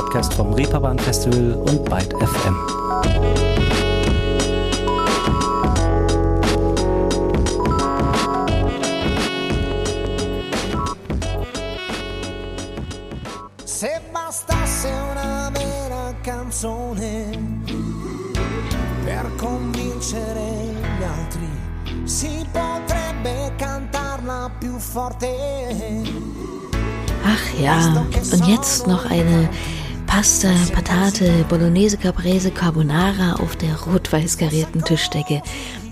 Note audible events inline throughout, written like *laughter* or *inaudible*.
Podcast vom Reeperbahn Festival und Byte FM. Se bastasse una vera canzone per convincere gli altri, si potrebbe cantarla più forte. Ach ja, und jetzt noch eine Pasta, Patate, Bolognese, Caprese, Carbonara auf der rot-weiß karierten Tischdecke,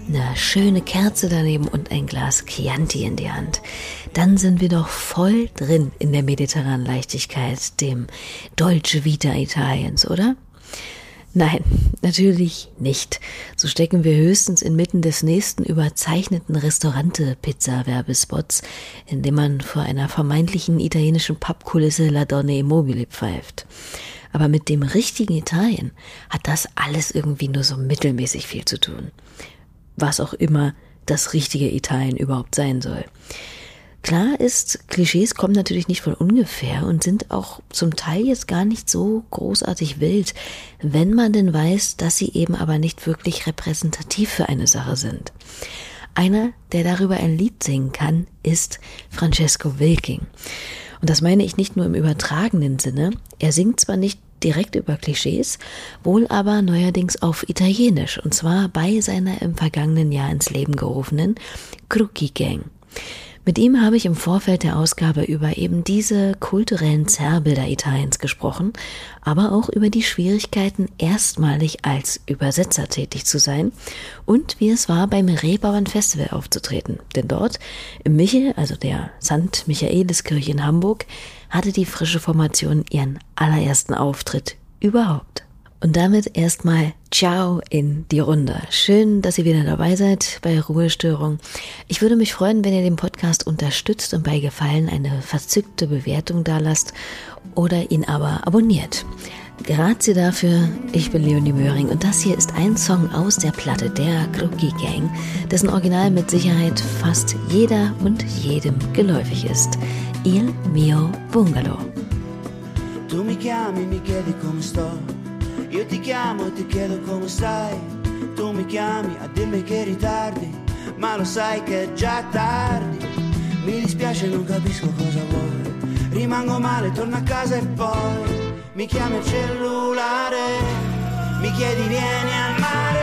eine schöne Kerze daneben und ein Glas Chianti in die Hand. Dann sind wir doch voll drin in der mediterranen Leichtigkeit, dem Dolce Vita Italiens, oder? Nein, natürlich nicht. So stecken wir höchstens inmitten des nächsten überzeichneten Restaurante-Pizza-Werbespots, in dem man vor einer vermeintlichen italienischen Pappkulisse La Donne Immobile pfeift. Aber mit dem richtigen Italien hat das alles irgendwie nur so mittelmäßig viel zu tun. Was auch immer das richtige Italien überhaupt sein soll. Klar ist, Klischees kommen natürlich nicht von ungefähr und sind auch zum Teil jetzt gar nicht so großartig wild, wenn man denn weiß, dass sie eben aber nicht wirklich repräsentativ für eine Sache sind. Einer, der darüber ein Lied singen kann, ist Francesco Wilking. Und das meine ich nicht nur im übertragenen Sinne. Er singt zwar nicht direkt über Klischees, wohl aber neuerdings auf Italienisch, und zwar bei seiner im vergangenen Jahr ins Leben gerufenen Crookie Gang. Mit ihm habe ich im Vorfeld der Ausgabe über eben diese kulturellen Zerrbilder Italiens gesprochen, aber auch über die Schwierigkeiten, erstmalig als Übersetzer tätig zu sein und wie es war, beim Rehbauern Festival aufzutreten. Denn dort, im Michel, also der St. Michaeliskirche in Hamburg, hatte die frische Formation ihren allerersten Auftritt überhaupt. Und damit erstmal Ciao in die Runde. Schön, dass ihr wieder dabei seid bei Ruhestörung. Ich würde mich freuen, wenn ihr den Podcast unterstützt und bei Gefallen eine verzückte Bewertung dalasst oder ihn aber abonniert. Grazie dafür. Ich bin Leonie Möhring und das hier ist ein Song aus der Platte der Crookie Gang, dessen Original mit Sicherheit fast jeder und jedem geläufig ist. Il mio bungalow. Tu mi chiami, mi chiedi come sto. Io ti chiamo e ti chiedo come stai. Tu mi chiami a dirmi che ritardi, ma lo sai che è già tardi. Mi dispiace, non capisco cosa vuoi. Rimango male, torno a casa e poi mi chiami al cellulare. Mi chiedi vieni al mare,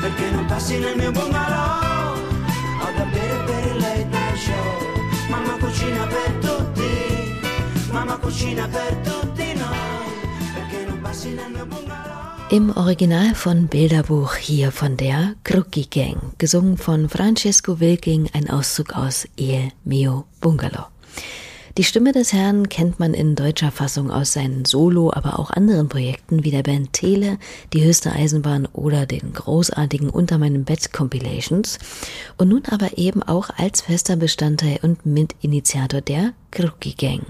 perché non passi nel mio bungalow. Ho da bere per il late night show. Mamma cucina per tutti, mamma cucina per tutti. Im Original von Bilderbuch hier von der Crookie Gang, gesungen von Francesco Wilking, ein Auszug aus Il mio Bungalow. Die Stimme des Herrn kennt man in deutscher Fassung aus seinen Solo, aber auch anderen Projekten wie der Band Tele, die höchste Eisenbahn oder den großartigen Unter meinem Bett Compilations und nun aber eben auch als fester Bestandteil und Mitinitiator der Crookie Gang.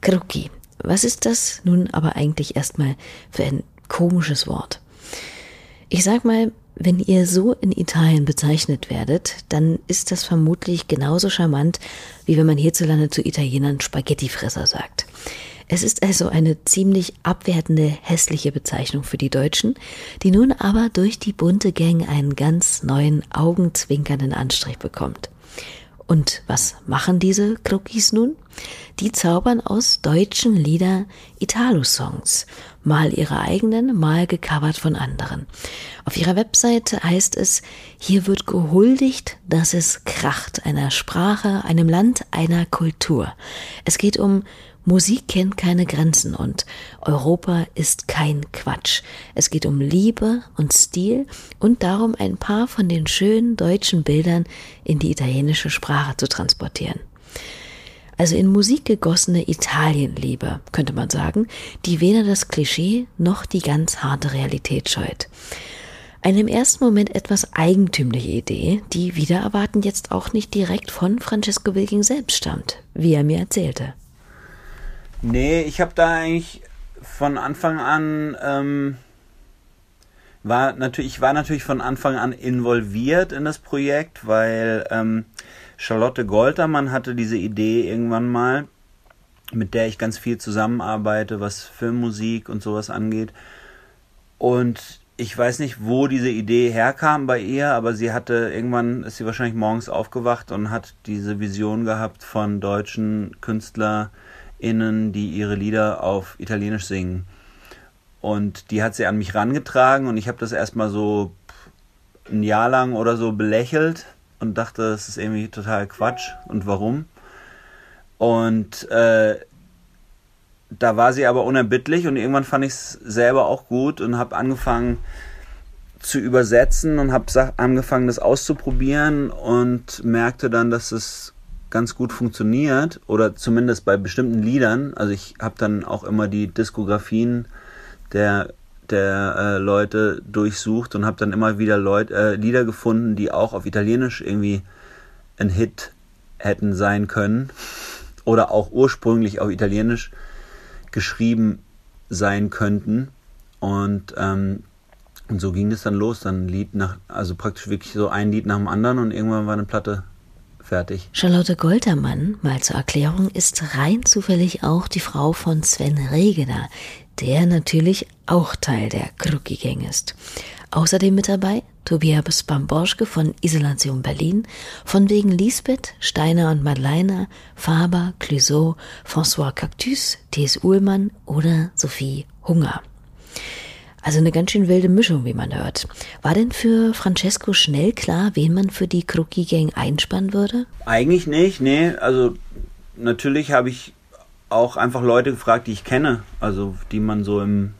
Crookie, was ist das nun aber eigentlich erstmal für ein komisches Wort? Ich sag mal, wenn ihr so in Italien bezeichnet werdet, dann ist das vermutlich genauso charmant, wie wenn man hierzulande zu Italienern Spaghettifresser sagt. Es ist also eine ziemlich abwertende, hässliche Bezeichnung für die Deutschen, die nun aber durch die bunte Gang einen ganz neuen, augenzwinkernden Anstrich bekommt. Und was machen diese Krokis nun? Die zaubern aus deutschen Lieder Italo-Songs, mal ihre eigenen, mal gecovert von anderen. Auf ihrer Webseite heißt es, hier wird gehuldigt, dass es kracht einer Sprache, einem Land, einer Kultur. Es geht um Musik kennt keine Grenzen und Europa ist kein Quatsch. Es geht um Liebe und Stil und darum, ein paar von den schönen deutschen Bildern in die italienische Sprache zu transportieren. Also in Musik gegossene Italienliebe, könnte man sagen, die weder das Klischee noch die ganz harte Realität scheut. Eine im ersten Moment etwas eigentümliche Idee, die wieder erwarten jetzt auch nicht direkt von Francesco Wilking selbst stammt, wie er mir erzählte. Nee, ich habe da eigentlich von Anfang an ähm, war natürlich, ich war natürlich von Anfang an involviert in das Projekt, weil ähm, Charlotte Goltermann hatte diese Idee irgendwann mal mit der ich ganz viel zusammenarbeite, was Filmmusik und sowas angeht. Und ich weiß nicht, wo diese Idee herkam bei ihr, aber sie hatte irgendwann ist sie wahrscheinlich morgens aufgewacht und hat diese Vision gehabt von deutschen KünstlerInnen, die ihre Lieder auf Italienisch singen. Und die hat sie an mich rangetragen und ich habe das erstmal so ein Jahr lang oder so belächelt und dachte, das ist irgendwie total Quatsch und warum. Und äh, da war sie aber unerbittlich und irgendwann fand ich es selber auch gut und habe angefangen zu übersetzen und habe angefangen, das auszuprobieren und merkte dann, dass es ganz gut funktioniert oder zumindest bei bestimmten Liedern. Also ich habe dann auch immer die Diskografien der der äh, Leute durchsucht und habe dann immer wieder Leut, äh, Lieder gefunden, die auch auf Italienisch irgendwie ein Hit hätten sein können *laughs* oder auch ursprünglich auf Italienisch geschrieben sein könnten. Und, ähm, und so ging es dann los, dann ein Lied nach, also praktisch wirklich so ein Lied nach dem anderen und irgendwann war eine Platte fertig. Charlotte Goltermann, mal zur Erklärung, ist rein zufällig auch die Frau von Sven Regener, der natürlich auch Teil der Krucki Gang ist. Außerdem mit dabei Tobias Bamborschke von Isolation Berlin, von wegen Lisbeth, Steiner und Madeleine, Faber, Clouseau, François Cactus, T.S. Uhlmann oder Sophie Hunger. Also eine ganz schön wilde Mischung, wie man hört. War denn für Francesco schnell klar, wen man für die Krucki Gang einspannen würde? Eigentlich nicht, nee. Also natürlich habe ich auch einfach Leute gefragt, die ich kenne, also die man so im,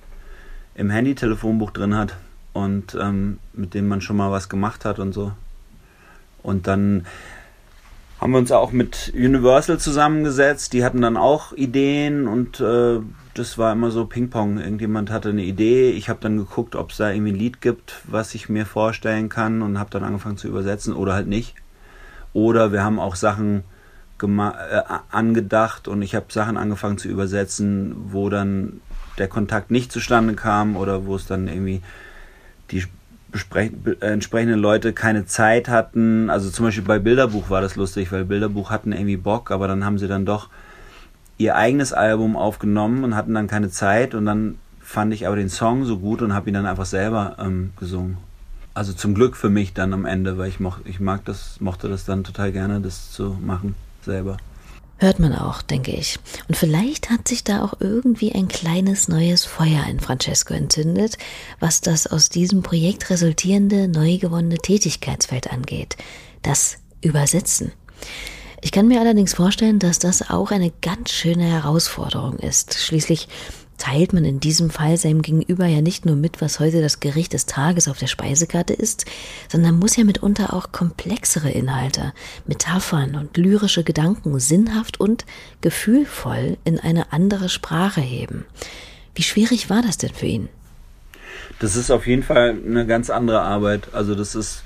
im Handy-Telefonbuch drin hat und ähm, mit denen man schon mal was gemacht hat und so. Und dann haben wir uns auch mit Universal zusammengesetzt, die hatten dann auch Ideen und äh, das war immer so Ping-Pong. Irgendjemand hatte eine Idee, ich habe dann geguckt, ob es da irgendwie ein Lied gibt, was ich mir vorstellen kann und habe dann angefangen zu übersetzen oder halt nicht. Oder wir haben auch Sachen äh, angedacht und ich habe Sachen angefangen zu übersetzen, wo dann der Kontakt nicht zustande kam oder wo es dann irgendwie die entsprechenden Leute keine Zeit hatten. Also zum Beispiel bei Bilderbuch war das lustig, weil Bilderbuch hatten irgendwie Bock, aber dann haben sie dann doch ihr eigenes Album aufgenommen und hatten dann keine Zeit und dann fand ich aber den Song so gut und habe ihn dann einfach selber ähm, gesungen. Also zum Glück für mich dann am Ende, weil ich, moch, ich mag das, mochte das dann total gerne, das zu machen selber. Hört man auch, denke ich. Und vielleicht hat sich da auch irgendwie ein kleines neues Feuer in Francesco entzündet, was das aus diesem Projekt resultierende, neu gewonnene Tätigkeitsfeld angeht. Das Übersetzen. Ich kann mir allerdings vorstellen, dass das auch eine ganz schöne Herausforderung ist. Schließlich teilt man in diesem Fall seinem Gegenüber ja nicht nur mit, was heute das Gericht des Tages auf der Speisekarte ist, sondern muss ja mitunter auch komplexere Inhalte, Metaphern und lyrische Gedanken sinnhaft und gefühlvoll in eine andere Sprache heben. Wie schwierig war das denn für ihn? Das ist auf jeden Fall eine ganz andere Arbeit. Also das ist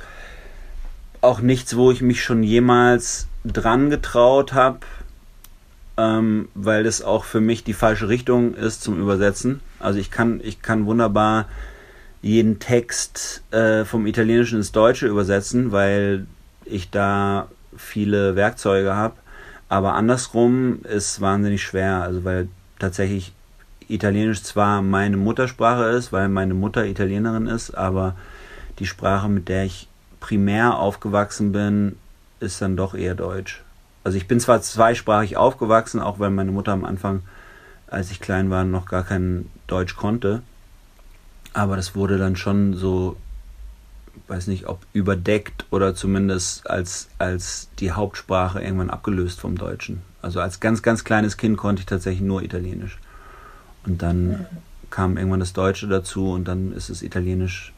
auch nichts, wo ich mich schon jemals dran getraut habe ähm, weil das auch für mich die falsche Richtung ist zum Übersetzen. Also ich kann, ich kann wunderbar jeden Text äh, vom Italienischen ins Deutsche übersetzen, weil ich da viele Werkzeuge habe. Aber andersrum ist wahnsinnig schwer, also weil tatsächlich Italienisch zwar meine Muttersprache ist, weil meine Mutter Italienerin ist, aber die Sprache, mit der ich primär aufgewachsen bin, ist dann doch eher Deutsch. Also ich bin zwar zweisprachig aufgewachsen, auch weil meine Mutter am Anfang, als ich klein war, noch gar kein Deutsch konnte. Aber das wurde dann schon so, weiß nicht, ob überdeckt oder zumindest als, als die Hauptsprache irgendwann abgelöst vom Deutschen. Also als ganz, ganz kleines Kind konnte ich tatsächlich nur Italienisch. Und dann kam irgendwann das Deutsche dazu und dann ist es Italienisch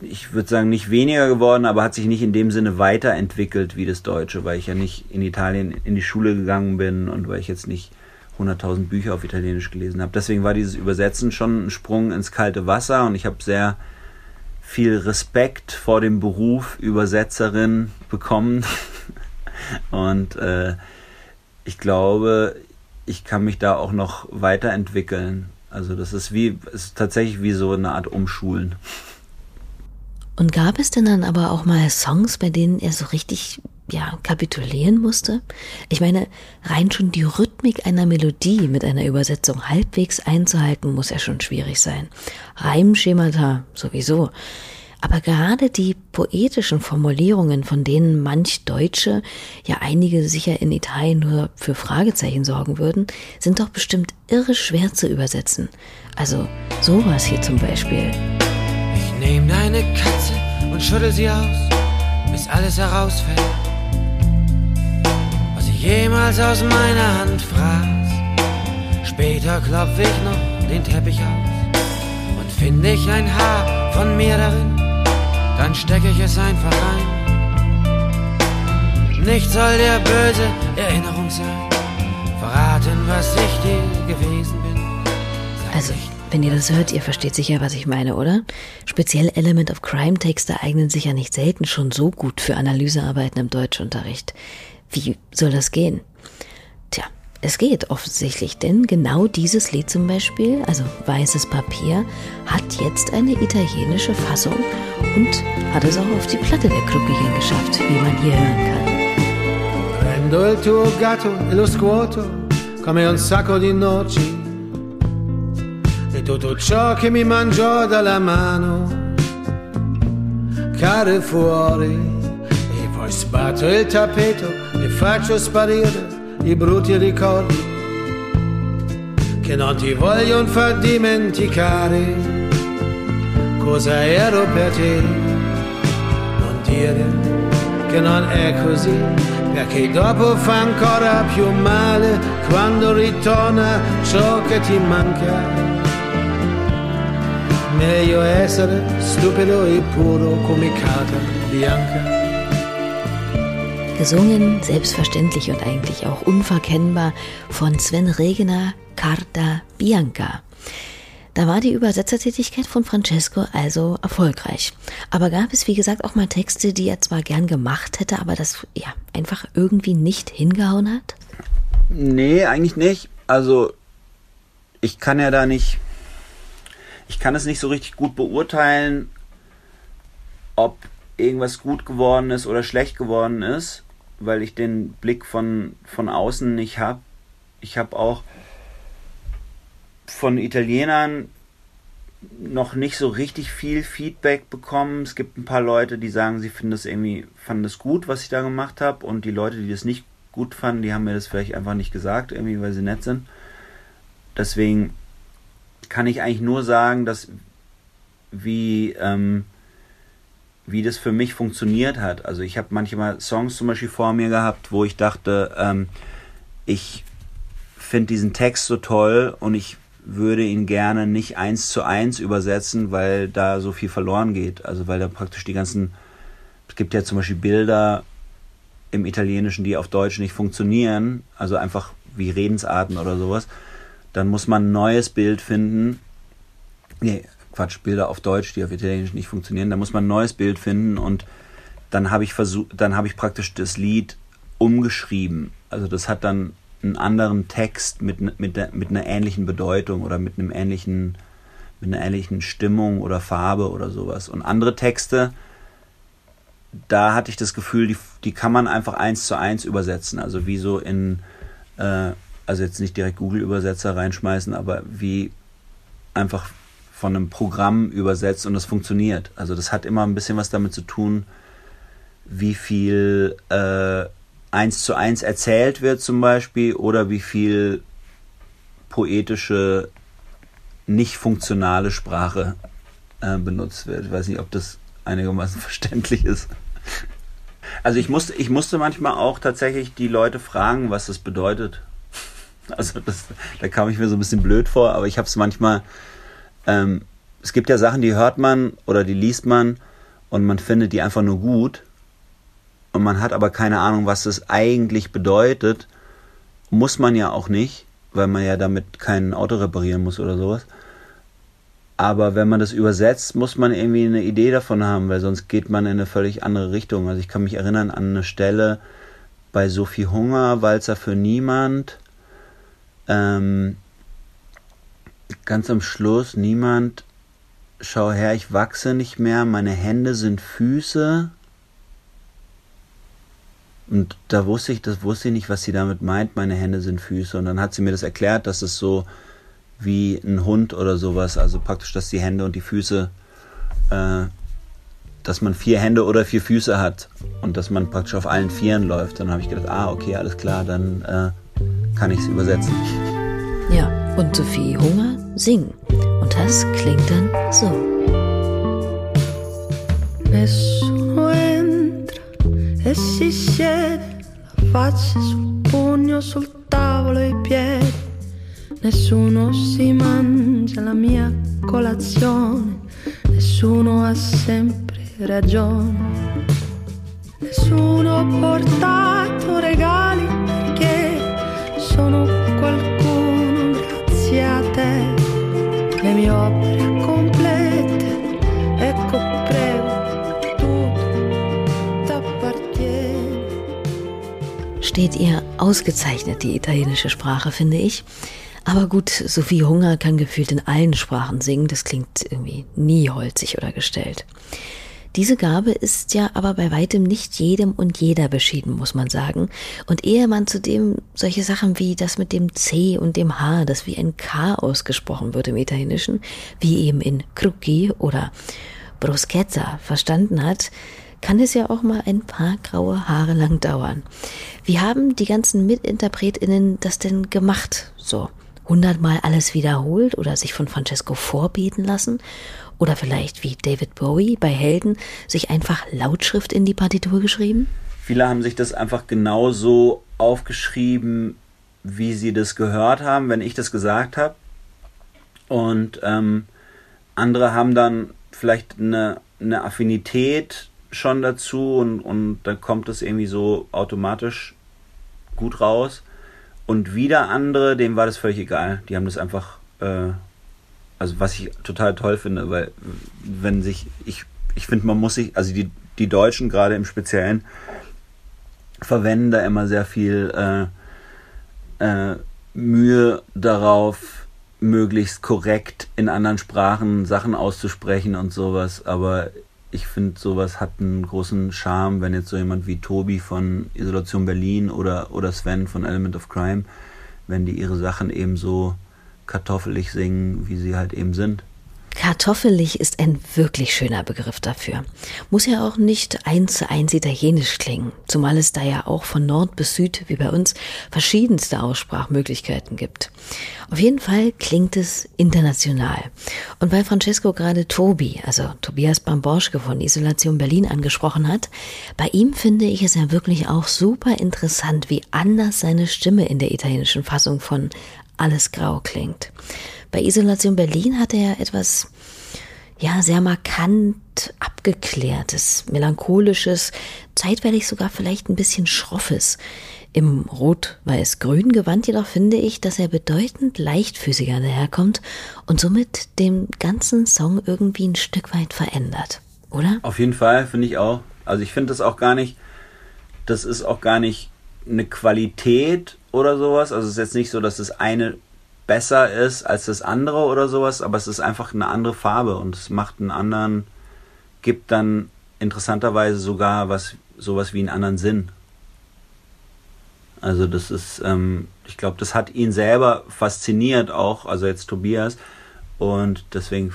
ich würde sagen, nicht weniger geworden, aber hat sich nicht in dem Sinne weiterentwickelt wie das Deutsche, weil ich ja nicht in Italien in die Schule gegangen bin und weil ich jetzt nicht 100.000 Bücher auf Italienisch gelesen habe. Deswegen war dieses Übersetzen schon ein Sprung ins kalte Wasser und ich habe sehr viel Respekt vor dem Beruf Übersetzerin bekommen. *laughs* und äh, ich glaube, ich kann mich da auch noch weiterentwickeln. Also das ist wie, ist tatsächlich wie so eine Art Umschulen. Und gab es denn dann aber auch mal Songs, bei denen er so richtig ja, kapitulieren musste? Ich meine, rein schon die Rhythmik einer Melodie mit einer Übersetzung halbwegs einzuhalten, muss ja schon schwierig sein. Reimschemata sowieso. Aber gerade die poetischen Formulierungen, von denen manch Deutsche, ja einige sicher in Italien nur für Fragezeichen sorgen würden, sind doch bestimmt irre schwer zu übersetzen. Also sowas hier zum Beispiel. Ich nehme deine Katze und schüttel sie aus, bis alles herausfällt, was ich jemals aus meiner Hand fraß. Später klopf ich noch den Teppich aus und finde ich ein Haar von mir darin dann stecke ich es einfach ein. Nicht soll der böse Erinnerung sein, verraten, was ich dir gewesen bin. also, wenn ihr das hört, ihr versteht sicher, was ich meine, oder? Speziell Element of Crime Texte eignen sich ja nicht selten schon so gut für Analysearbeiten im Deutschunterricht. Wie soll das gehen? Tja, es geht offensichtlich, denn genau dieses Lied zum Beispiel, also Weißes Papier, hat jetzt eine italienische Fassung und hat es auch auf die Platte der Kruppigen geschafft, wie man hier hören kann. Prendo il tuo gatto e lo scuoto come un sacco di noci e tutto ciò che mi mangiò dalla mano cade fuori e poi sbatto il tappeto e faccio sparire i brutti ricordi che non ti vogliono far dimenticare cosa ero per te. Non dire che non è così, perché dopo fa ancora più male quando ritorna ciò che ti manca. Meglio essere stupido e puro come carta bianca. Gesungen, selbstverständlich und eigentlich auch unverkennbar von Sven Regener Carta Bianca. Da war die Übersetzertätigkeit von Francesco also erfolgreich. Aber gab es, wie gesagt, auch mal Texte, die er zwar gern gemacht hätte, aber das ja einfach irgendwie nicht hingehauen hat? Nee, eigentlich nicht. Also, ich kann ja da nicht. Ich kann es nicht so richtig gut beurteilen, ob irgendwas gut geworden ist oder schlecht geworden ist weil ich den Blick von, von außen nicht habe. Ich habe auch von Italienern noch nicht so richtig viel Feedback bekommen. Es gibt ein paar Leute, die sagen, sie finden das irgendwie, fanden das gut, was ich da gemacht habe. Und die Leute, die das nicht gut fanden, die haben mir das vielleicht einfach nicht gesagt, irgendwie, weil sie nett sind. Deswegen kann ich eigentlich nur sagen, dass wie ähm, wie das für mich funktioniert hat. Also ich habe manchmal Songs zum Beispiel vor mir gehabt, wo ich dachte, ähm, ich finde diesen Text so toll und ich würde ihn gerne nicht eins zu eins übersetzen, weil da so viel verloren geht. Also weil da praktisch die ganzen, es gibt ja zum Beispiel Bilder im Italienischen, die auf Deutsch nicht funktionieren, also einfach wie Redensarten oder sowas. Dann muss man ein neues Bild finden. Nee, Quatsch, Bilder auf Deutsch, die auf Italienisch nicht funktionieren. Da muss man ein neues Bild finden und dann habe ich versucht, dann habe ich praktisch das Lied umgeschrieben. Also das hat dann einen anderen Text mit, mit, mit einer ähnlichen Bedeutung oder mit einem ähnlichen, mit einer ähnlichen Stimmung oder Farbe oder sowas. Und andere Texte, da hatte ich das Gefühl, die, die kann man einfach eins zu eins übersetzen. Also wie so in, äh, also jetzt nicht direkt Google-Übersetzer reinschmeißen, aber wie einfach von einem Programm übersetzt und das funktioniert. Also das hat immer ein bisschen was damit zu tun, wie viel äh, eins zu eins erzählt wird zum Beispiel oder wie viel poetische, nicht funktionale Sprache äh, benutzt wird. Ich weiß nicht, ob das einigermaßen *laughs* verständlich ist. Also ich musste, ich musste manchmal auch tatsächlich die Leute fragen, was das bedeutet. Also das, da kam ich mir so ein bisschen blöd vor, aber ich habe es manchmal ähm, es gibt ja Sachen, die hört man oder die liest man und man findet die einfach nur gut und man hat aber keine Ahnung, was das eigentlich bedeutet. Muss man ja auch nicht, weil man ja damit kein Auto reparieren muss oder sowas. Aber wenn man das übersetzt, muss man irgendwie eine Idee davon haben, weil sonst geht man in eine völlig andere Richtung. Also ich kann mich erinnern an eine Stelle bei Sophie Hunger, Walzer für niemand. Ähm, ganz am Schluss, niemand, schau her, ich wachse nicht mehr, meine Hände sind Füße. Und da wusste ich, das wusste ich nicht, was sie damit meint, meine Hände sind Füße. Und dann hat sie mir das erklärt, dass es so wie ein Hund oder sowas, also praktisch, dass die Hände und die Füße, äh, dass man vier Hände oder vier Füße hat und dass man praktisch auf allen Vieren läuft. Dann habe ich gedacht, ah, okay, alles klar, dann äh, kann ich es übersetzen. Ja, und Sophie Hunger singen. Und das klingt dann so. Nessuno entra e si siede, la faccia sul pugno, sul tavolo e i piedi. Nessuno si mangia la mia colazione, nessuno ha sempre ragione. Nessuno ha portato regali sono qualcuno grazie a te. Le mie opere complete, ecco prego, tutto t'appartiene. Steht ihr ausgezeichnet, die italienische Sprache, finde ich. Aber gut, Sophie Hunger kann gefühlt in allen Sprachen singen, das klingt irgendwie nie holzig oder gestellt. Diese Gabe ist ja aber bei weitem nicht jedem und jeder beschieden, muss man sagen. Und ehe man zudem solche Sachen wie das mit dem C und dem H, das wie ein K ausgesprochen wird im Italienischen, wie eben in Crucchi oder Bruschetta verstanden hat, kann es ja auch mal ein paar graue Haare lang dauern. Wie haben die ganzen MitinterpretInnen das denn gemacht? So hundertmal alles wiederholt oder sich von Francesco vorbeten lassen? Oder vielleicht wie David Bowie bei Helden sich einfach Lautschrift in die Partitur geschrieben? Viele haben sich das einfach genauso aufgeschrieben, wie sie das gehört haben, wenn ich das gesagt habe. Und ähm, andere haben dann vielleicht eine, eine Affinität schon dazu und, und dann kommt es irgendwie so automatisch gut raus. Und wieder andere, denen war das völlig egal. Die haben das einfach, äh, also was ich total toll finde, weil wenn sich, ich, ich finde, man muss sich, also die, die Deutschen gerade im Speziellen verwenden da immer sehr viel äh, äh, Mühe darauf, möglichst korrekt in anderen Sprachen Sachen auszusprechen und sowas. Aber ich finde, sowas hat einen großen Charme, wenn jetzt so jemand wie Tobi von Isolation Berlin oder, oder Sven von Element of Crime, wenn die ihre Sachen eben so kartoffelig singen, wie sie halt eben sind. Kartoffelig ist ein wirklich schöner Begriff dafür. Muss ja auch nicht eins zu eins italienisch klingen, zumal es da ja auch von Nord bis Süd, wie bei uns, verschiedenste Aussprachmöglichkeiten gibt. Auf jeden Fall klingt es international. Und weil Francesco gerade Tobi, also Tobias Bamborschke von Isolation Berlin angesprochen hat, bei ihm finde ich es ja wirklich auch super interessant, wie anders seine Stimme in der italienischen Fassung von Alles Grau klingt. Bei Isolation Berlin hat er etwas, ja, sehr markant abgeklärtes, melancholisches, zeitweilig sogar vielleicht ein bisschen schroffes. Im rot-weiß-grün Gewand jedoch finde ich, dass er bedeutend leichtfüßiger daherkommt und somit den ganzen Song irgendwie ein Stück weit verändert, oder? Auf jeden Fall, finde ich auch. Also ich finde das auch gar nicht, das ist auch gar nicht eine Qualität oder sowas. Also es ist jetzt nicht so, dass das eine besser ist als das andere oder sowas, aber es ist einfach eine andere Farbe und es macht einen anderen, gibt dann interessanterweise sogar was, sowas wie einen anderen Sinn. Also das ist, ähm, ich glaube, das hat ihn selber fasziniert auch, also jetzt Tobias und deswegen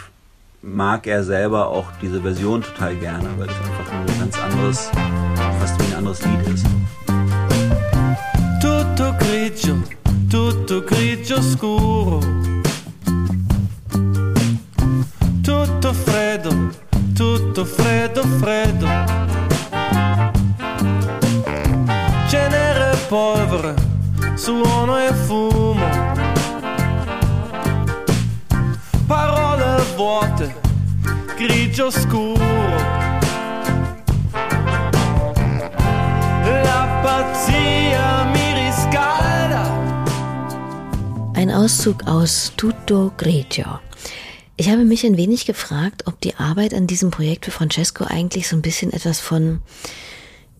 mag er selber auch diese Version total gerne, weil das einfach ein ganz anderes, fast wie ein anderes Lied ist. Grigio tutto grigio scuro, tutto freddo, tutto freddo, freddo. Cenere e polvere, suono e fumo. Parole vuote, grigio scuro. La pazzia Ein Auszug aus Tutto Grigio. Ich habe mich ein wenig gefragt, ob die Arbeit an diesem Projekt für Francesco eigentlich so ein bisschen etwas von,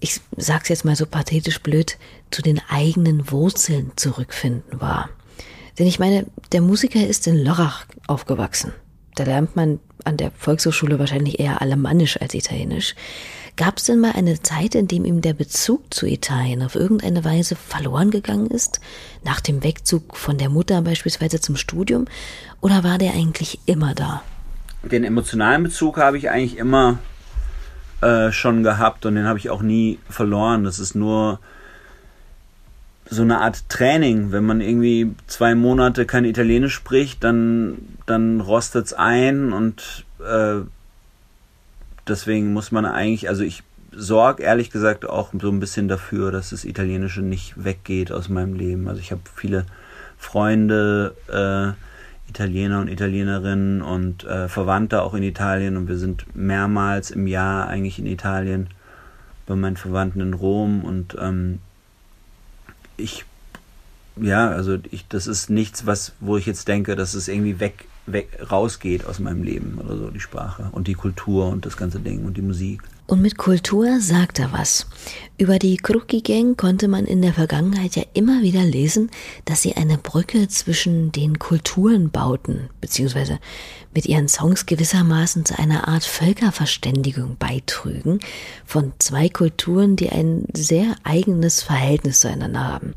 ich sag's jetzt mal so pathetisch blöd, zu den eigenen Wurzeln zurückfinden war. Denn ich meine, der Musiker ist in Lörrach aufgewachsen. Da lernt man an der Volkshochschule wahrscheinlich eher Alemannisch als Italienisch. Gab es denn mal eine Zeit, in dem ihm der Bezug zu Italien auf irgendeine Weise verloren gegangen ist? Nach dem Wegzug von der Mutter beispielsweise zum Studium? Oder war der eigentlich immer da? Den emotionalen Bezug habe ich eigentlich immer äh, schon gehabt und den habe ich auch nie verloren. Das ist nur so eine Art Training. Wenn man irgendwie zwei Monate kein Italienisch spricht, dann, dann rostet es ein und äh, deswegen muss man eigentlich, also ich sorge ehrlich gesagt auch so ein bisschen dafür, dass das Italienische nicht weggeht aus meinem Leben. Also ich habe viele Freunde, äh, Italiener und Italienerinnen und äh, Verwandte auch in Italien und wir sind mehrmals im Jahr eigentlich in Italien bei meinen Verwandten in Rom und ähm, ich ja, also ich, das ist nichts, was, wo ich jetzt denke, dass es irgendwie weg weg, rausgeht aus meinem Leben oder so, die Sprache und die Kultur und das ganze Ding und die Musik. Und mit Kultur sagt er was. Über die Kruki Gang konnte man in der Vergangenheit ja immer wieder lesen, dass sie eine Brücke zwischen den Kulturen bauten, beziehungsweise mit ihren Songs gewissermaßen zu einer Art Völkerverständigung beitrügen von zwei Kulturen, die ein sehr eigenes Verhältnis zueinander haben.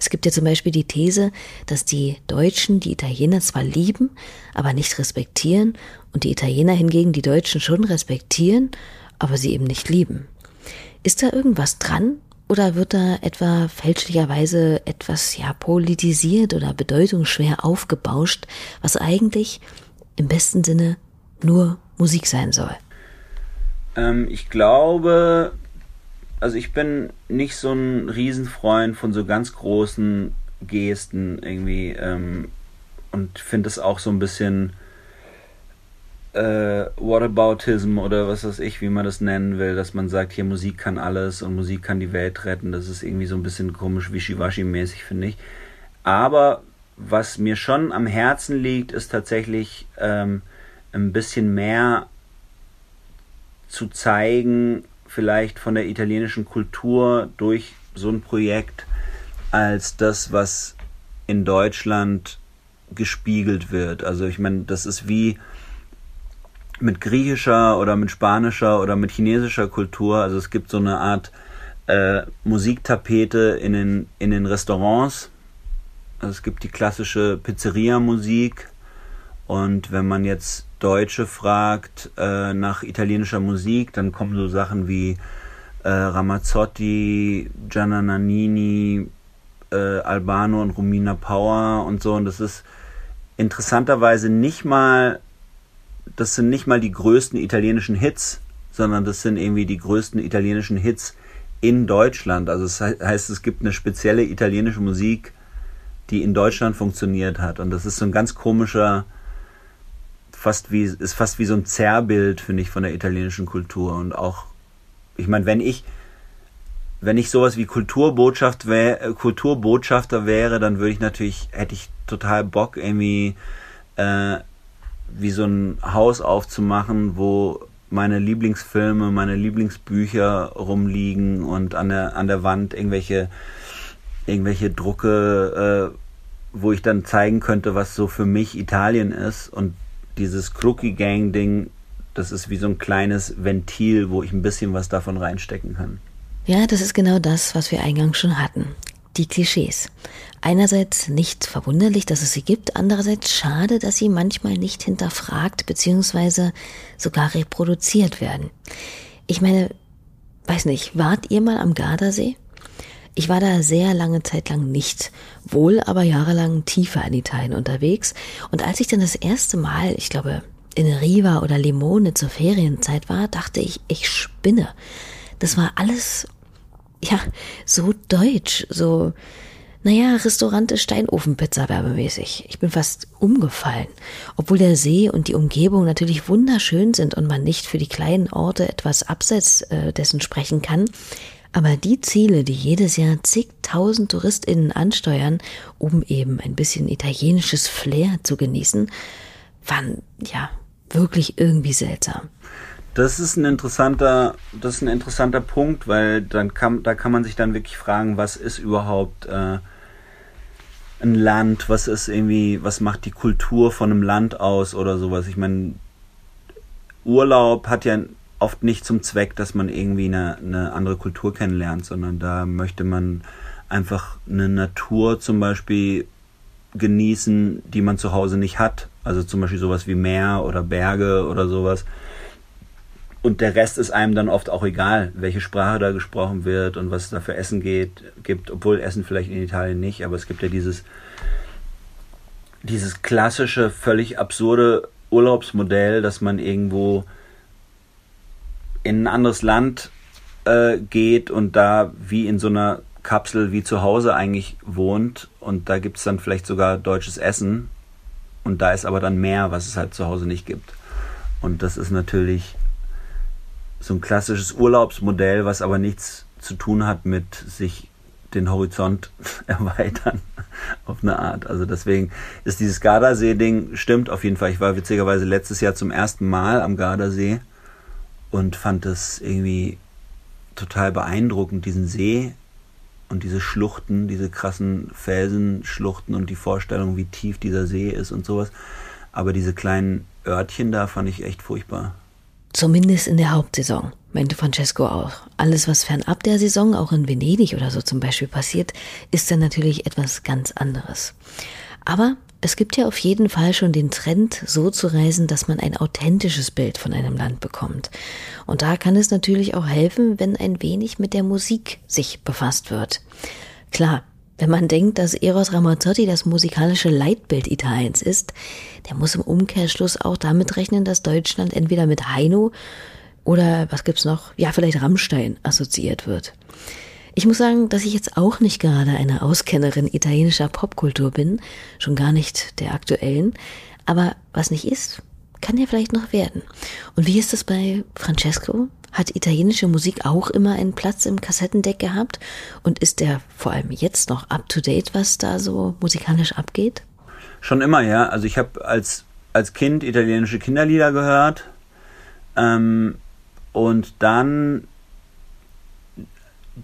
Es gibt ja zum Beispiel die These, dass die Deutschen die Italiener zwar lieben, aber nicht respektieren und die Italiener hingegen die Deutschen schon respektieren, aber sie eben nicht lieben. Ist da irgendwas dran? Oder wird da etwa fälschlicherweise etwas ja politisiert oder bedeutungsschwer aufgebauscht, was eigentlich im besten Sinne nur Musik sein soll? Ähm, ich glaube, also ich bin nicht so ein Riesenfreund von so ganz großen Gesten irgendwie ähm, und finde es auch so ein bisschen äh, Whataboutism oder was weiß ich, wie man das nennen will, dass man sagt, hier Musik kann alles und Musik kann die Welt retten. Das ist irgendwie so ein bisschen komisch, wischiwaschi-mäßig, finde ich. Aber was mir schon am Herzen liegt, ist tatsächlich ähm, ein bisschen mehr zu zeigen, vielleicht von der italienischen Kultur durch so ein Projekt, als das, was in Deutschland gespiegelt wird. Also ich meine, das ist wie mit griechischer oder mit spanischer oder mit chinesischer Kultur. Also es gibt so eine Art äh, Musiktapete in den, in den Restaurants. Also es gibt die klassische Pizzeria-Musik. Und wenn man jetzt Deutsche fragt äh, nach italienischer Musik, dann kommen so Sachen wie äh, Ramazzotti, Gianna Nannini, äh, Albano und Romina Power und so. Und das ist interessanterweise nicht mal das sind nicht mal die größten italienischen Hits, sondern das sind irgendwie die größten italienischen Hits in Deutschland. Also das heißt, es gibt eine spezielle italienische Musik, die in Deutschland funktioniert hat. Und das ist so ein ganz komischer, fast wie, ist fast wie so ein Zerrbild, finde ich, von der italienischen Kultur. Und auch, ich meine, wenn ich, wenn ich sowas wie Kulturbotschaft wär, Kulturbotschafter wäre, dann würde ich natürlich, hätte ich total Bock, irgendwie äh, wie so ein Haus aufzumachen, wo meine Lieblingsfilme, meine Lieblingsbücher rumliegen und an der, an der Wand irgendwelche, irgendwelche Drucke, äh, wo ich dann zeigen könnte, was so für mich Italien ist. Und dieses Crookie Gang Ding, das ist wie so ein kleines Ventil, wo ich ein bisschen was davon reinstecken kann. Ja, das ist genau das, was wir eingangs schon hatten die Klischees. Einerseits nicht verwunderlich, dass es sie gibt, andererseits schade, dass sie manchmal nicht hinterfragt bzw. sogar reproduziert werden. Ich meine, weiß nicht, wart ihr mal am Gardasee? Ich war da sehr lange Zeit lang nicht, wohl aber jahrelang tiefer in Italien unterwegs. Und als ich dann das erste Mal, ich glaube, in Riva oder Limone zur Ferienzeit war, dachte ich, ich spinne. Das war alles ja, so deutsch, so, naja, Restaurante Steinofenpizza werbemäßig. Ich bin fast umgefallen. Obwohl der See und die Umgebung natürlich wunderschön sind und man nicht für die kleinen Orte etwas abseits äh, dessen sprechen kann, aber die Ziele, die jedes Jahr zigtausend TouristInnen ansteuern, um eben ein bisschen italienisches Flair zu genießen, waren ja wirklich irgendwie seltsam. Das ist ein interessanter, das ist ein interessanter Punkt, weil dann kann, da kann man sich dann wirklich fragen, was ist überhaupt äh, ein Land, was ist irgendwie, was macht die Kultur von einem Land aus oder sowas. Ich meine, Urlaub hat ja oft nicht zum Zweck, dass man irgendwie eine, eine andere Kultur kennenlernt, sondern da möchte man einfach eine Natur zum Beispiel genießen, die man zu Hause nicht hat. Also zum Beispiel sowas wie Meer oder Berge oder sowas. Und der Rest ist einem dann oft auch egal, welche Sprache da gesprochen wird und was es da für Essen geht, gibt, obwohl Essen vielleicht in Italien nicht, aber es gibt ja dieses, dieses klassische, völlig absurde Urlaubsmodell, dass man irgendwo in ein anderes Land äh, geht und da wie in so einer Kapsel wie zu Hause eigentlich wohnt und da gibt es dann vielleicht sogar deutsches Essen und da ist aber dann mehr, was es halt zu Hause nicht gibt. Und das ist natürlich so ein klassisches Urlaubsmodell, was aber nichts zu tun hat mit sich den Horizont *laughs* erweitern *laughs* auf eine Art. Also deswegen ist dieses Gardasee-Ding stimmt auf jeden Fall. Ich war witzigerweise letztes Jahr zum ersten Mal am Gardasee und fand es irgendwie total beeindruckend, diesen See und diese Schluchten, diese krassen Felsenschluchten und die Vorstellung, wie tief dieser See ist und sowas. Aber diese kleinen Örtchen da fand ich echt furchtbar. Zumindest in der Hauptsaison, meinte Francesco auch. Alles, was fernab der Saison, auch in Venedig oder so zum Beispiel passiert, ist dann natürlich etwas ganz anderes. Aber es gibt ja auf jeden Fall schon den Trend, so zu reisen, dass man ein authentisches Bild von einem Land bekommt. Und da kann es natürlich auch helfen, wenn ein wenig mit der Musik sich befasst wird. Klar, wenn man denkt, dass Eros Ramazzotti das musikalische Leitbild Italiens ist, der muss im Umkehrschluss auch damit rechnen, dass Deutschland entweder mit Heino oder was gibt's noch? Ja, vielleicht Rammstein assoziiert wird. Ich muss sagen, dass ich jetzt auch nicht gerade eine Auskennerin italienischer Popkultur bin, schon gar nicht der aktuellen, aber was nicht ist, kann ja vielleicht noch werden. Und wie ist das bei Francesco? Hat italienische Musik auch immer einen Platz im Kassettendeck gehabt? Und ist der vor allem jetzt noch up to date, was da so musikalisch abgeht? Schon immer, ja. Also ich habe als, als Kind italienische Kinderlieder gehört. Ähm, und dann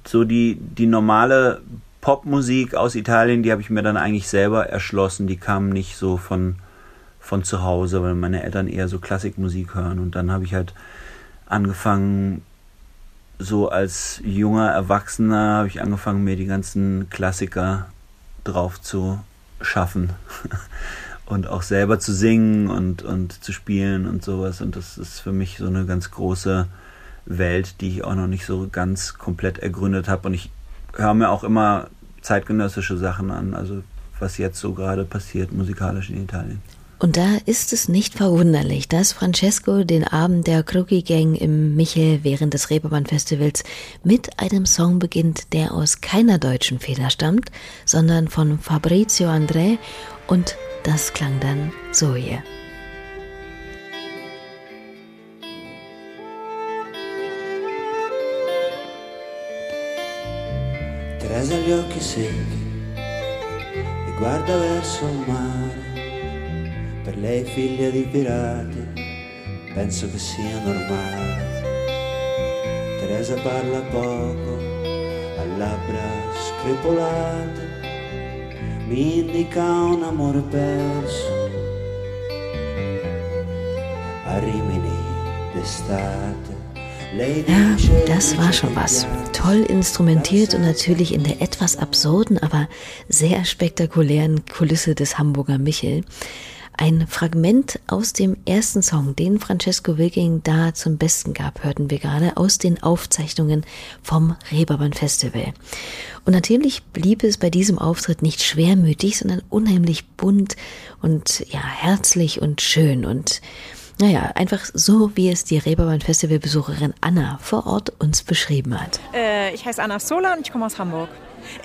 so die, die normale Popmusik aus Italien, die habe ich mir dann eigentlich selber erschlossen. Die kam nicht so von, von zu Hause, weil meine Eltern eher so Klassikmusik hören. Und dann habe ich halt angefangen, so als junger Erwachsener habe ich angefangen, mir die ganzen Klassiker drauf zu schaffen. *laughs* und auch selber zu singen und, und zu spielen und sowas. Und das ist für mich so eine ganz große Welt, die ich auch noch nicht so ganz komplett ergründet habe. Und ich höre mir auch immer zeitgenössische Sachen an, also was jetzt so gerade passiert musikalisch in Italien. Und da ist es nicht verwunderlich, dass Francesco den Abend der Crookie Gang im Michel während des Reeperbahn-Festivals mit einem Song beginnt, der aus keiner deutschen Feder stammt, sondern von Fabrizio André und das klang dann so hier. Teresa gli occhi secchi e guarda verso il mare. Lei figlia di pirati, penso che sia normale. Teresa parla poco, ha labbra screpolate, mi indica un amore perso. A Rimini d'estate. Ja, das war schon was. Toll instrumentiert und natürlich in der etwas absurden, aber sehr spektakulären Kulisse des Hamburger Michel. Ein Fragment aus dem ersten Song, den Francesco Wilking da zum Besten gab, hörten wir gerade aus den Aufzeichnungen vom Reeperbahn Festival. Und natürlich blieb es bei diesem Auftritt nicht schwermütig, sondern unheimlich bunt und ja, herzlich und schön und naja, einfach so, wie es die Reeperbahn-Festival-Besucherin Anna vor Ort uns beschrieben hat. Äh, ich heiße Anna Sola und ich komme aus Hamburg.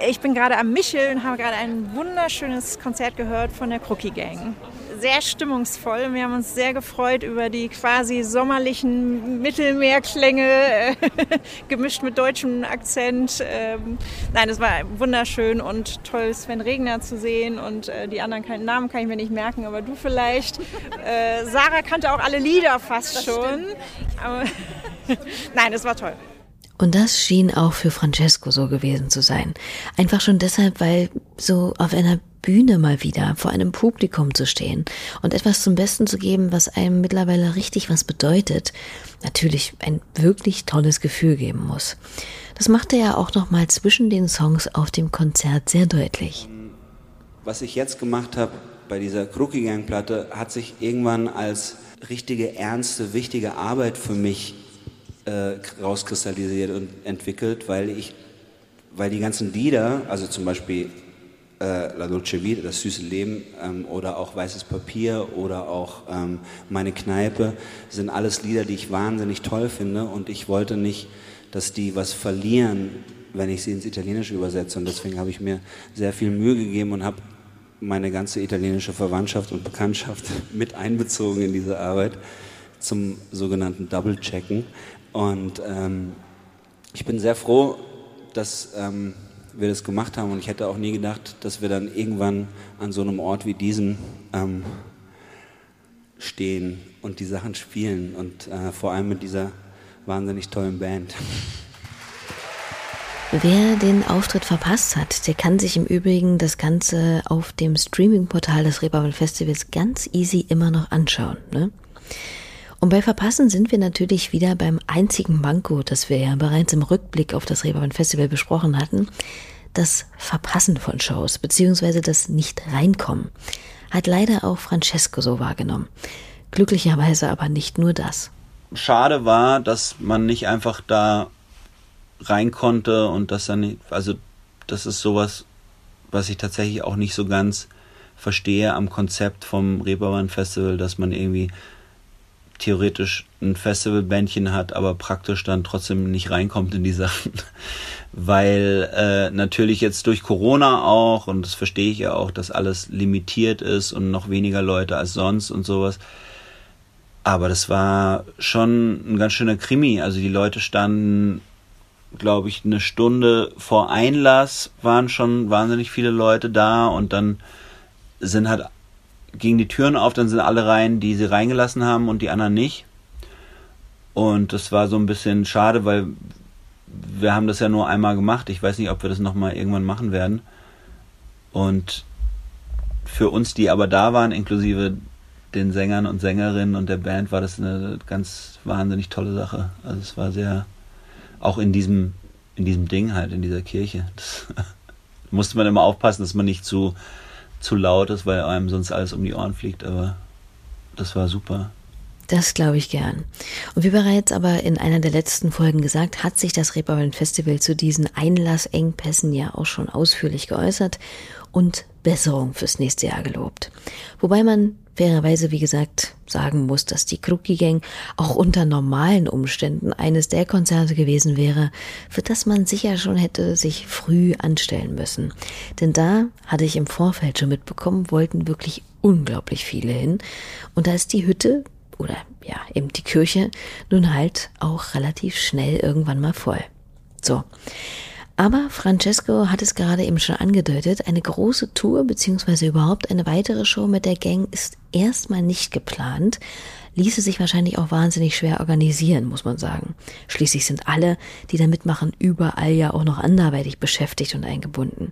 Ich bin gerade am Michel und habe gerade ein wunderschönes Konzert gehört von der Crookie Gang sehr stimmungsvoll. Wir haben uns sehr gefreut über die quasi sommerlichen Mittelmeerklänge, äh, *laughs* gemischt mit deutschem Akzent. Ähm, nein, es war wunderschön und toll, Sven Regner zu sehen und äh, die anderen keinen Namen kann ich mir nicht merken, aber du vielleicht. Äh, Sarah kannte auch alle Lieder fast das schon. Aber *laughs* nein, es war toll. Und das schien auch für Francesco so gewesen zu sein. Einfach schon deshalb, weil so auf einer Bühne mal wieder vor einem Publikum zu stehen und etwas zum Besten zu geben, was einem mittlerweile richtig was bedeutet, natürlich ein wirklich tolles Gefühl geben muss. Das machte er auch noch mal zwischen den Songs auf dem Konzert sehr deutlich. Was ich jetzt gemacht habe bei dieser Crookie Gang Platte, hat sich irgendwann als richtige, ernste, wichtige Arbeit für mich äh, rauskristallisiert und entwickelt, weil ich, weil die ganzen Lieder, also zum Beispiel äh, La Dolce Vita, das süße Leben ähm, oder auch Weißes Papier oder auch ähm, Meine Kneipe, sind alles Lieder, die ich wahnsinnig toll finde und ich wollte nicht, dass die was verlieren, wenn ich sie ins Italienische übersetze und deswegen habe ich mir sehr viel Mühe gegeben und habe meine ganze italienische Verwandtschaft und Bekanntschaft *laughs* mit einbezogen in diese Arbeit zum sogenannten Double-Checken. Und ähm, ich bin sehr froh, dass ähm, wir das gemacht haben und ich hätte auch nie gedacht, dass wir dann irgendwann an so einem Ort wie diesem ähm, stehen und die Sachen spielen und äh, vor allem mit dieser wahnsinnig tollen Band. Wer den Auftritt verpasst hat, der kann sich im Übrigen das Ganze auf dem Streaming-Portal des Reeperbahn Festivals ganz easy immer noch anschauen. Ne? Und bei Verpassen sind wir natürlich wieder beim einzigen Manko, das wir ja bereits im Rückblick auf das Reeperbahn Festival besprochen hatten, das Verpassen von Shows, beziehungsweise das Nicht-Reinkommen. Hat leider auch Francesco so wahrgenommen. Glücklicherweise aber nicht nur das. Schade war, dass man nicht einfach da rein konnte und das dann, also das ist sowas, was ich tatsächlich auch nicht so ganz verstehe am Konzept vom Reeperbahn Festival, dass man irgendwie theoretisch ein Festivalbändchen hat, aber praktisch dann trotzdem nicht reinkommt in die Sachen. *laughs* Weil äh, natürlich jetzt durch Corona auch, und das verstehe ich ja auch, dass alles limitiert ist und noch weniger Leute als sonst und sowas. Aber das war schon ein ganz schöner Krimi. Also die Leute standen glaube ich, eine Stunde vor Einlass waren schon wahnsinnig viele Leute da und dann sind halt, gingen die Türen auf, dann sind alle rein, die sie reingelassen haben und die anderen nicht. Und das war so ein bisschen schade, weil wir haben das ja nur einmal gemacht. Ich weiß nicht, ob wir das nochmal irgendwann machen werden. Und für uns, die aber da waren, inklusive den Sängern und Sängerinnen und der Band, war das eine ganz wahnsinnig tolle Sache. Also es war sehr, auch in diesem, in diesem Ding halt, in dieser Kirche. Das *laughs* musste man immer aufpassen, dass man nicht zu, zu laut ist, weil einem sonst alles um die Ohren fliegt, aber das war super. Das glaube ich gern. Und wie bereits aber in einer der letzten Folgen gesagt, hat sich das Reeperbahn Festival zu diesen Einlassengpässen ja auch schon ausführlich geäußert und Besserung fürs nächste Jahr gelobt. Wobei man fairerweise, wie gesagt, sagen muss, dass die Krucki Gang auch unter normalen Umständen eines der Konzerte gewesen wäre, für das man sicher schon hätte sich früh anstellen müssen. Denn da hatte ich im Vorfeld schon mitbekommen, wollten wirklich unglaublich viele hin. Und da ist die Hütte oder ja, eben die Kirche nun halt auch relativ schnell irgendwann mal voll. So. Aber Francesco hat es gerade eben schon angedeutet, eine große Tour beziehungsweise überhaupt eine weitere Show mit der Gang ist erstmal nicht geplant, ließe sich wahrscheinlich auch wahnsinnig schwer organisieren, muss man sagen. Schließlich sind alle, die da mitmachen, überall ja auch noch anderweitig beschäftigt und eingebunden.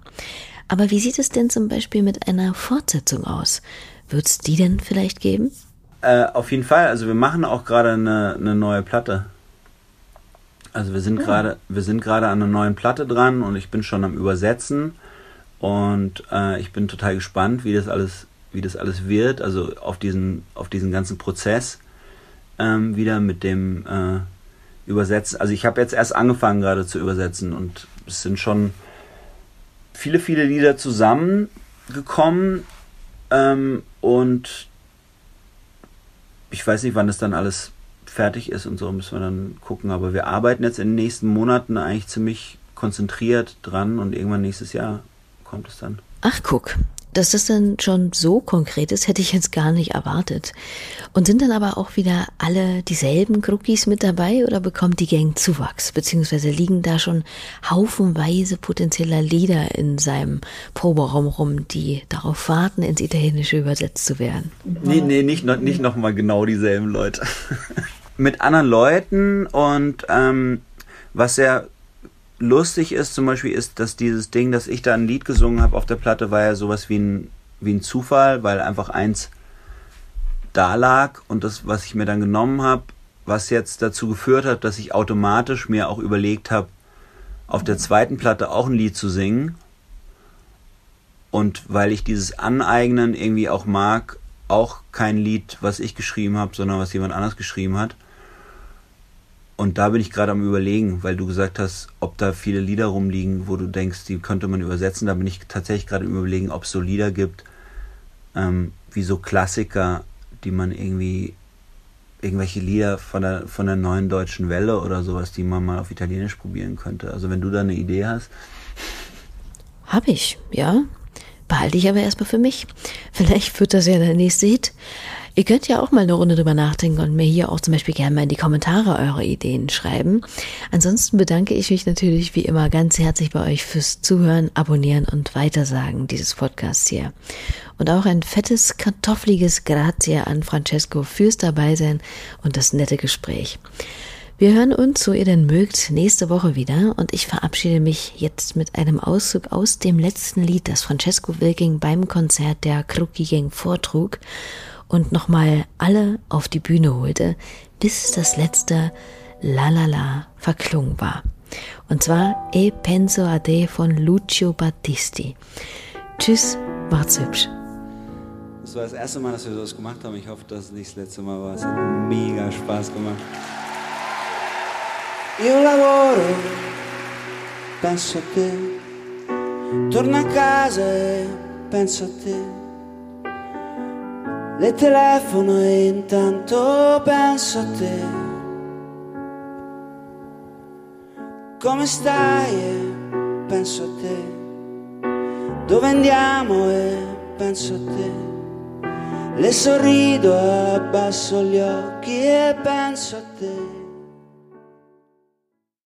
Aber wie sieht es denn zum Beispiel mit einer Fortsetzung aus? Wird es die denn vielleicht geben? Äh, auf jeden Fall. Also wir machen auch gerade eine, eine neue Platte. Also wir sind ja. gerade, wir sind gerade an einer neuen Platte dran und ich bin schon am Übersetzen und äh, ich bin total gespannt, wie das alles, wie das alles wird. Also auf diesen, auf diesen ganzen Prozess ähm, wieder mit dem äh, Übersetzen. Also ich habe jetzt erst angefangen gerade zu übersetzen und es sind schon viele, viele Lieder zusammengekommen ähm, und ich weiß nicht, wann das dann alles fertig ist und so müssen wir dann gucken. Aber wir arbeiten jetzt in den nächsten Monaten eigentlich ziemlich konzentriert dran und irgendwann nächstes Jahr kommt es dann. Ach, guck. Dass das dann schon so konkret ist, hätte ich jetzt gar nicht erwartet. Und sind dann aber auch wieder alle dieselben Crookies mit dabei oder bekommt die Gang Zuwachs? Beziehungsweise liegen da schon haufenweise potenzieller Lieder in seinem Proberaum rum, die darauf warten, ins Italienische übersetzt zu werden? Nee, nee, nicht, noch, nicht nochmal genau dieselben Leute. *laughs* mit anderen Leuten und ähm, was sehr lustig ist zum Beispiel, ist, dass dieses Ding, dass ich da ein Lied gesungen habe auf der Platte, war ja sowas wie ein, wie ein Zufall, weil einfach eins da lag und das, was ich mir dann genommen habe, was jetzt dazu geführt hat, dass ich automatisch mir auch überlegt habe, auf der zweiten Platte auch ein Lied zu singen. Und weil ich dieses Aneignen irgendwie auch mag, auch kein Lied, was ich geschrieben habe, sondern was jemand anders geschrieben hat. Und da bin ich gerade am Überlegen, weil du gesagt hast, ob da viele Lieder rumliegen, wo du denkst, die könnte man übersetzen. Da bin ich tatsächlich gerade im Überlegen, ob es so Lieder gibt, ähm, wie so Klassiker, die man irgendwie, irgendwelche Lieder von der, von der neuen deutschen Welle oder sowas, die man mal auf Italienisch probieren könnte. Also wenn du da eine Idee hast. Hab ich, ja. Behalte ich aber erstmal für mich. Vielleicht wird das ja der nächste Hit. Ihr könnt ja auch mal eine Runde drüber nachdenken und mir hier auch zum Beispiel gerne mal in die Kommentare eure Ideen schreiben. Ansonsten bedanke ich mich natürlich wie immer ganz herzlich bei euch fürs Zuhören, Abonnieren und Weitersagen dieses Podcasts hier. Und auch ein fettes, kartoffeliges Grazie an Francesco fürs Dabeisein und das nette Gespräch. Wir hören uns, so ihr denn mögt, nächste Woche wieder und ich verabschiede mich jetzt mit einem Auszug aus dem letzten Lied, das Francesco Wilking beim Konzert der Krucki Gang vortrug und nochmal alle auf die Bühne holte, bis das letzte La La La verklungen war. Und zwar E penso a te von Lucio Battisti. Tschüss, macht's hübsch. Das war das erste Mal, dass wir sowas gemacht haben. Ich hoffe, dass es nicht das letzte Mal war. Es hat mega Spaß gemacht. Io lavoro, penso a te, torno a casa e penso a te. Le telefono e intanto penso a te. Come stai e penso a te. Dove andiamo e penso a te. Le sorrido, abbasso gli occhi e penso a te.